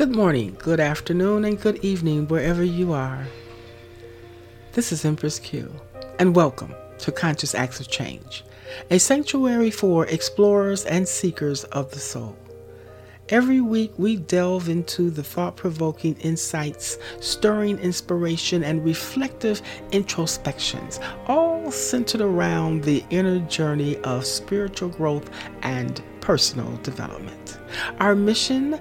Good morning, good afternoon, and good evening, wherever you are. This is Empress Q, and welcome to Conscious Acts of Change, a sanctuary for explorers and seekers of the soul. Every week, we delve into the thought provoking insights, stirring inspiration, and reflective introspections, all centered around the inner journey of spiritual growth and personal development. Our mission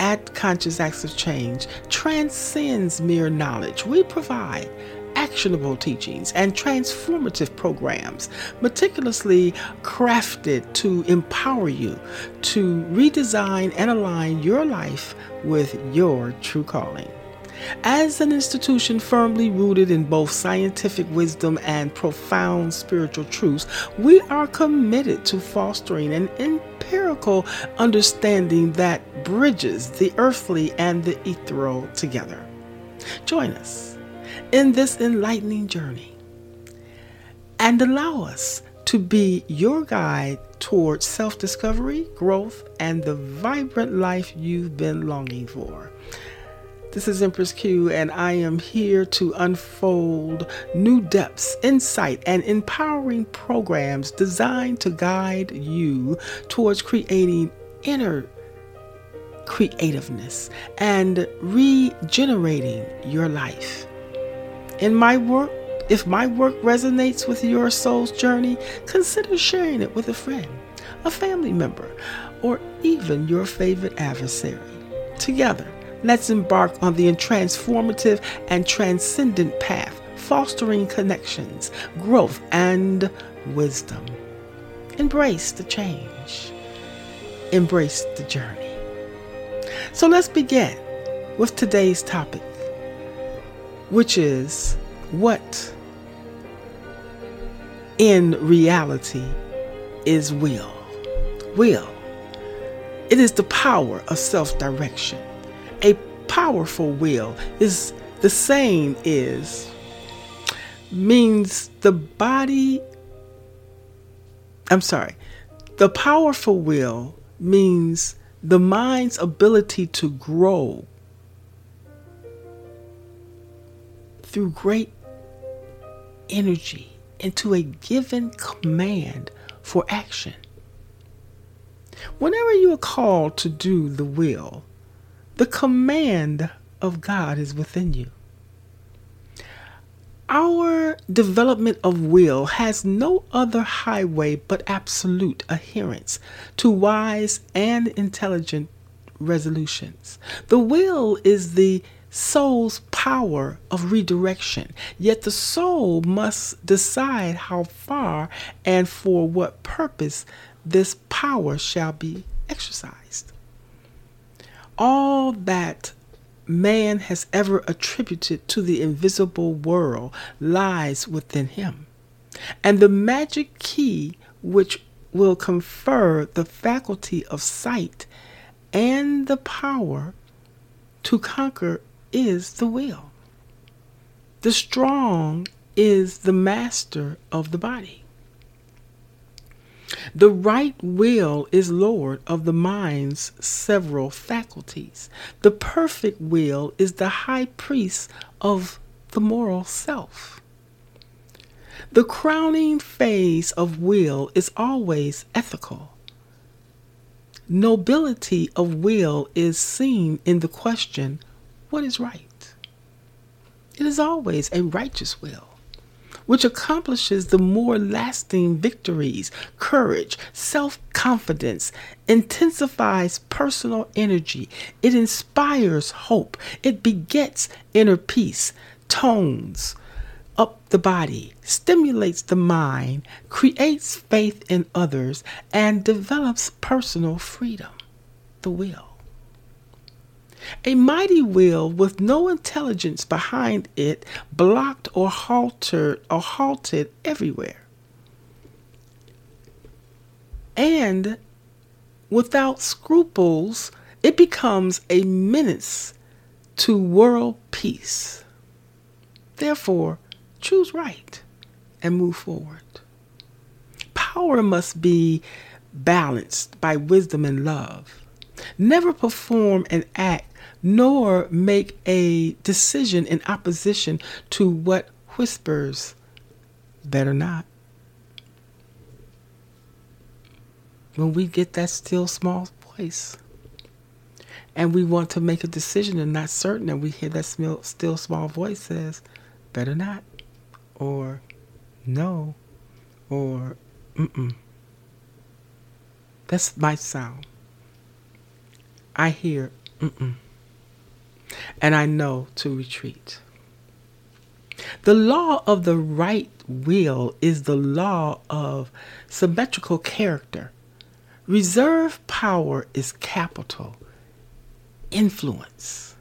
at Conscious Acts of Change transcends mere knowledge. We provide actionable teachings and transformative programs meticulously crafted to empower you to redesign and align your life with your true calling. As an institution firmly rooted in both scientific wisdom and profound spiritual truths, we are committed to fostering an empirical understanding that bridges the earthly and the ethereal together. Join us in this enlightening journey and allow us to be your guide towards self discovery, growth, and the vibrant life you've been longing for. This is Empress Q, and I am here to unfold new depths, insight, and empowering programs designed to guide you towards creating inner creativeness and regenerating your life. In my work, if my work resonates with your soul's journey, consider sharing it with a friend, a family member, or even your favorite adversary. Together, Let's embark on the transformative and transcendent path, fostering connections, growth, and wisdom. Embrace the change, embrace the journey. So let's begin with today's topic, which is what in reality is will. Will. It is the power of self direction a powerful will is the saying is means the body I'm sorry. The powerful will means the mind's ability to grow through great energy into a given command for action. Whenever you are called to do the will, the command of God is within you. Our development of will has no other highway but absolute adherence to wise and intelligent resolutions. The will is the soul's power of redirection, yet the soul must decide how far and for what purpose this power shall be exercised all that man has ever attributed to the invisible world lies within him. And the magic key which will confer the faculty of sight and the power to conquer is the will. The strong is the master of the body. The right will is Lord of the mind's several faculties. The perfect will is the high priest of the moral self. The crowning phase of will is always ethical. Nobility of will is seen in the question, What is right? It is always a righteous will which accomplishes the more lasting victories, courage, self confidence, intensifies personal energy, it inspires hope, it begets inner peace, tones up the body, stimulates the mind, creates faith in others, and develops personal freedom, the will. A mighty will with no intelligence behind it blocked or halted or halted everywhere. And without scruples, it becomes a menace to world peace. Therefore, choose right and move forward. Power must be balanced by wisdom and love. Never perform an act nor make a decision in opposition to what whispers, better not. When we get that still small voice and we want to make a decision and not certain, and we hear that still small voice says, better not, or no, or mm-mm. That's my sound. I hear mm-mm. And I know to retreat. The law of the right will is the law of symmetrical character. Reserve power is capital influence.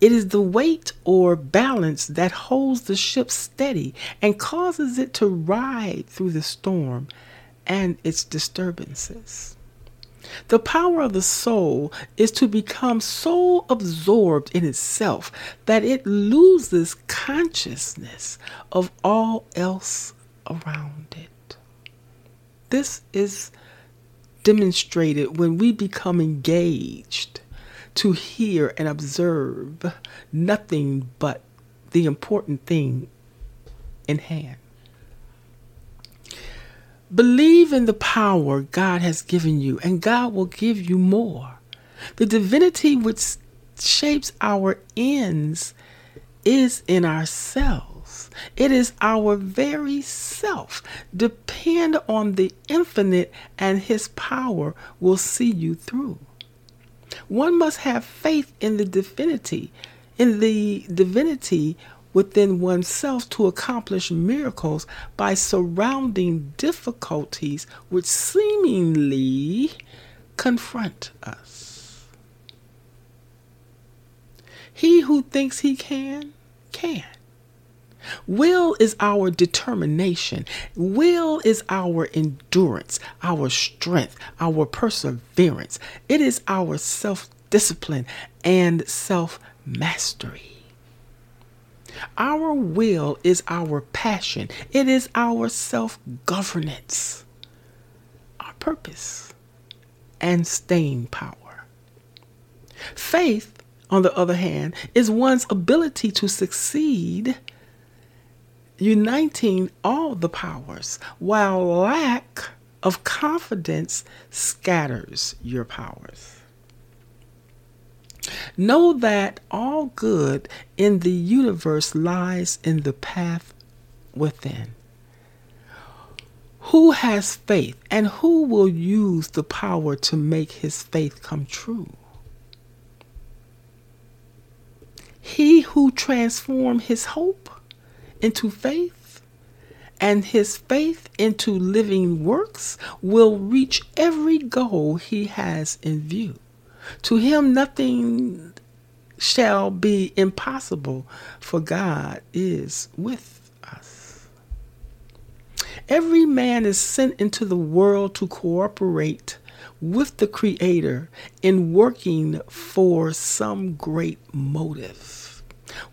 It is the weight or balance that holds the ship steady and causes it to ride through the storm and its disturbances. The power of the soul is to become so absorbed in itself that it loses consciousness of all else around it. This is demonstrated when we become engaged to hear and observe nothing but the important thing in hand. Believe in the power God has given you, and God will give you more. The divinity which shapes our ends is in ourselves. It is our very self. Depend on the infinite, and His power will see you through. One must have faith in the divinity, in the divinity within oneself to accomplish miracles by surrounding difficulties which seemingly confront us. He who thinks he can, can. Will is our determination. Will is our endurance, our strength, our perseverance. It is our self discipline and self mastery. Our will is our passion, it is our self governance, our purpose, and staying power. Faith, on the other hand, is one's ability to succeed uniting all the powers, while lack of confidence scatters your powers. Know that all good in the universe lies in the path within. Who has faith and who will use the power to make his faith come true? He who transformed his hope into faith and his faith into living works will reach every goal he has in view. To him, nothing shall be impossible, for God is with us. Every man is sent into the world to cooperate with the Creator in working for some great motive.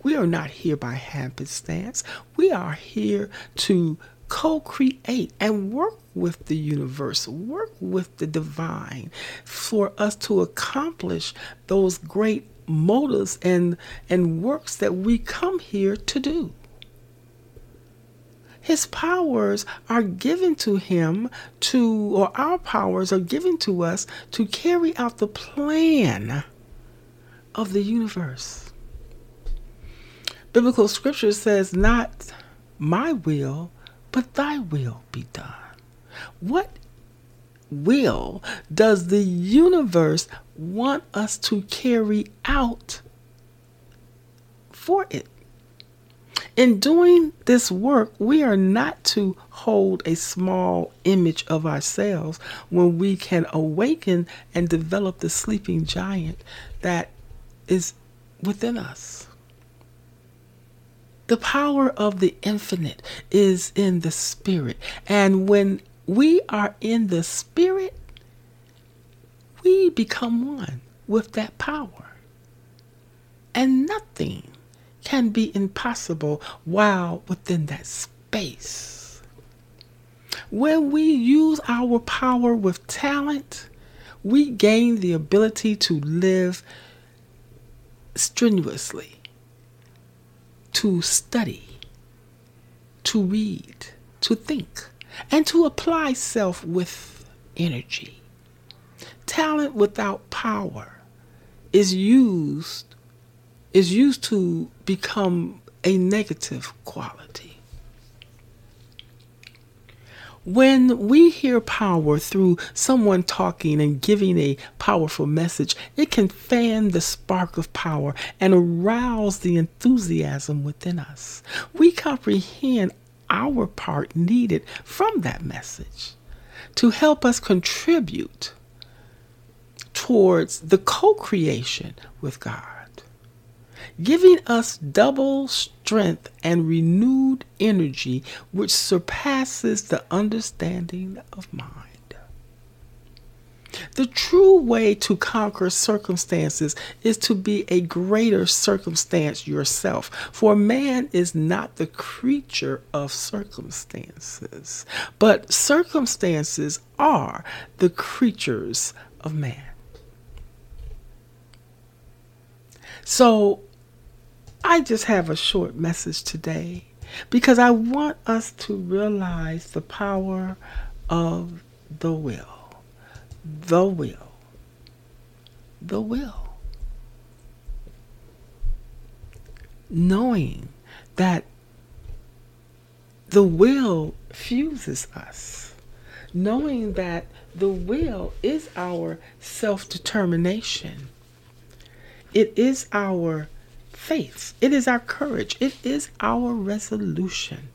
We are not here by happenstance. We are here to co create and work with the universe, work with the divine for us to accomplish those great motives and, and works that we come here to do. His powers are given to him to, or our powers are given to us to carry out the plan of the universe biblical scripture says, Not my will, but thy will be done. What will does the universe want us to carry out for it? In doing this work, we are not to hold a small image of ourselves when we can awaken and develop the sleeping giant that is within us. The power of the infinite is in the spirit. And when we are in the spirit, we become one with that power. And nothing can be impossible while within that space. When we use our power with talent, we gain the ability to live strenuously, to study, to read, to think, and to apply self with energy. Talent without power is used is used to become a negative quality. When we hear power through someone talking and giving a powerful message, it can fan the spark of power and arouse the enthusiasm within us. We comprehend our part needed from that message to help us contribute towards the co creation with God giving us double strength and renewed energy which surpasses the understanding of mind. The true way to conquer circumstances is to be a greater circumstance yourself, for man is not the creature of circumstances, but circumstances are the creatures of man. So I just have a short message today because I want us to realize the power of the will. The will. The will. Knowing that the will fuses us. Knowing that the will is our self determination. It is our faith. It is our courage. It is our resolution.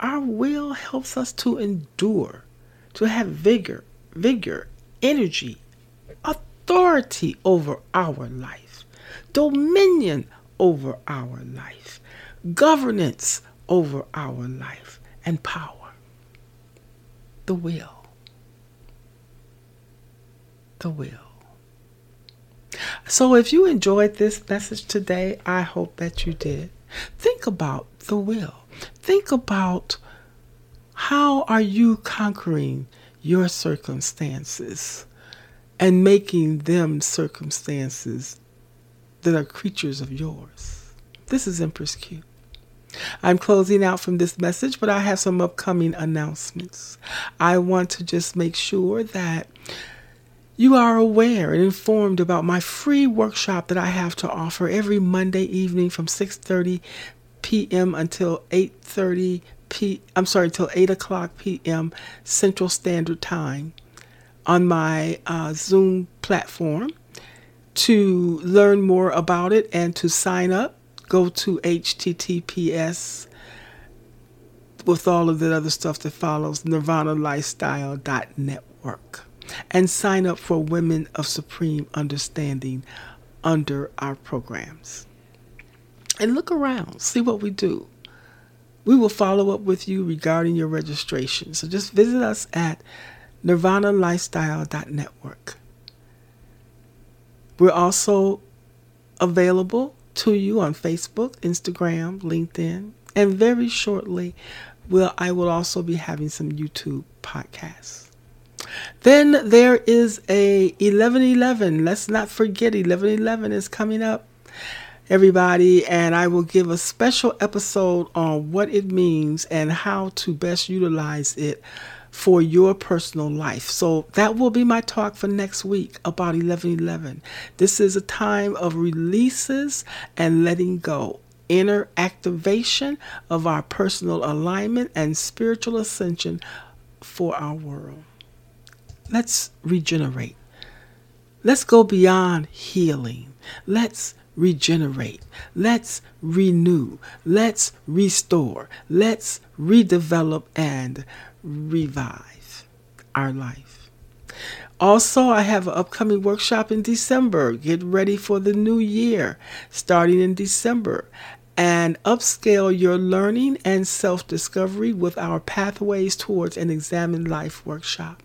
Our will helps us to endure, to have vigor, vigor, energy, authority over our life, dominion over our life, governance over our life, and power. The will. The will. So, if you enjoyed this message today, I hope that you did. Think about the will. Think about how are you conquering your circumstances and making them circumstances that are creatures of yours. This is Empress Q. I'm closing out from this message, but I have some upcoming announcements. I want to just make sure that you are aware and informed about my free workshop that I have to offer every Monday evening from 6:30 p.m. until 8:30 p. I'm sorry, until 8 o'clock p.m. Central Standard Time on my uh, Zoom platform. To learn more about it and to sign up, go to https with all of the other stuff that follows nirvana nirvanalifestyle.network and sign up for Women of Supreme Understanding under our programs. And look around, see what we do. We will follow up with you regarding your registration. So just visit us at nirvanalifestyle.network. We're also available to you on Facebook, Instagram, LinkedIn, and very shortly, will I will also be having some YouTube podcasts. Then there is a 1111. Let's not forget 1111 is coming up, everybody, and I will give a special episode on what it means and how to best utilize it for your personal life. So that will be my talk for next week about 1111. This is a time of releases and letting go inner activation of our personal alignment and spiritual ascension for our world. Let's regenerate. Let's go beyond healing. Let's regenerate. Let's renew. Let's restore. Let's redevelop and revive our life. Also, I have an upcoming workshop in December. Get ready for the new year starting in December and upscale your learning and self discovery with our Pathways Towards an Examined Life workshop.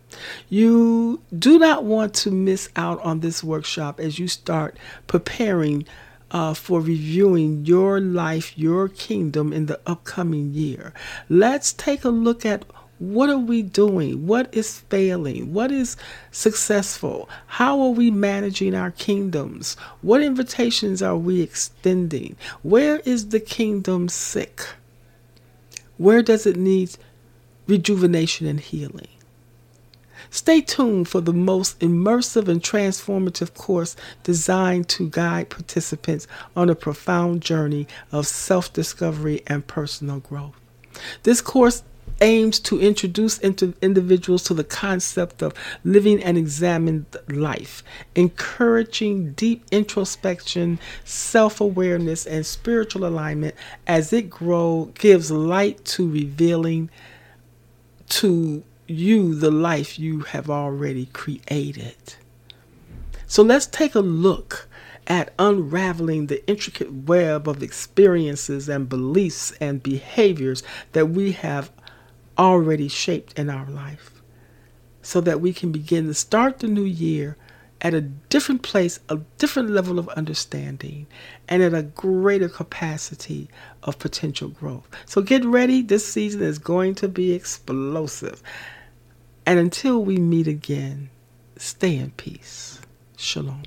You do not want to miss out on this workshop as you start preparing uh, for reviewing your life, your kingdom in the upcoming year. Let's take a look at What are we doing? What is failing? What is successful? How are we managing our kingdoms? What invitations are we extending? Where is the kingdom sick? Where does it need rejuvenation and healing? Stay tuned for the most immersive and transformative course designed to guide participants on a profound journey of self discovery and personal growth. This course aims to introduce into individuals to the concept of living an examined life, encouraging deep introspection, self-awareness, and spiritual alignment as it grow gives light to revealing to you the life you have already created. So let's take a look at unraveling the intricate web of experiences and beliefs and behaviors that we have already shaped in our life so that we can begin to start the new year at a different place, a different level of understanding, and at a greater capacity of potential growth. So get ready. This season is going to be explosive. And until we meet again, stay in peace. Shalom.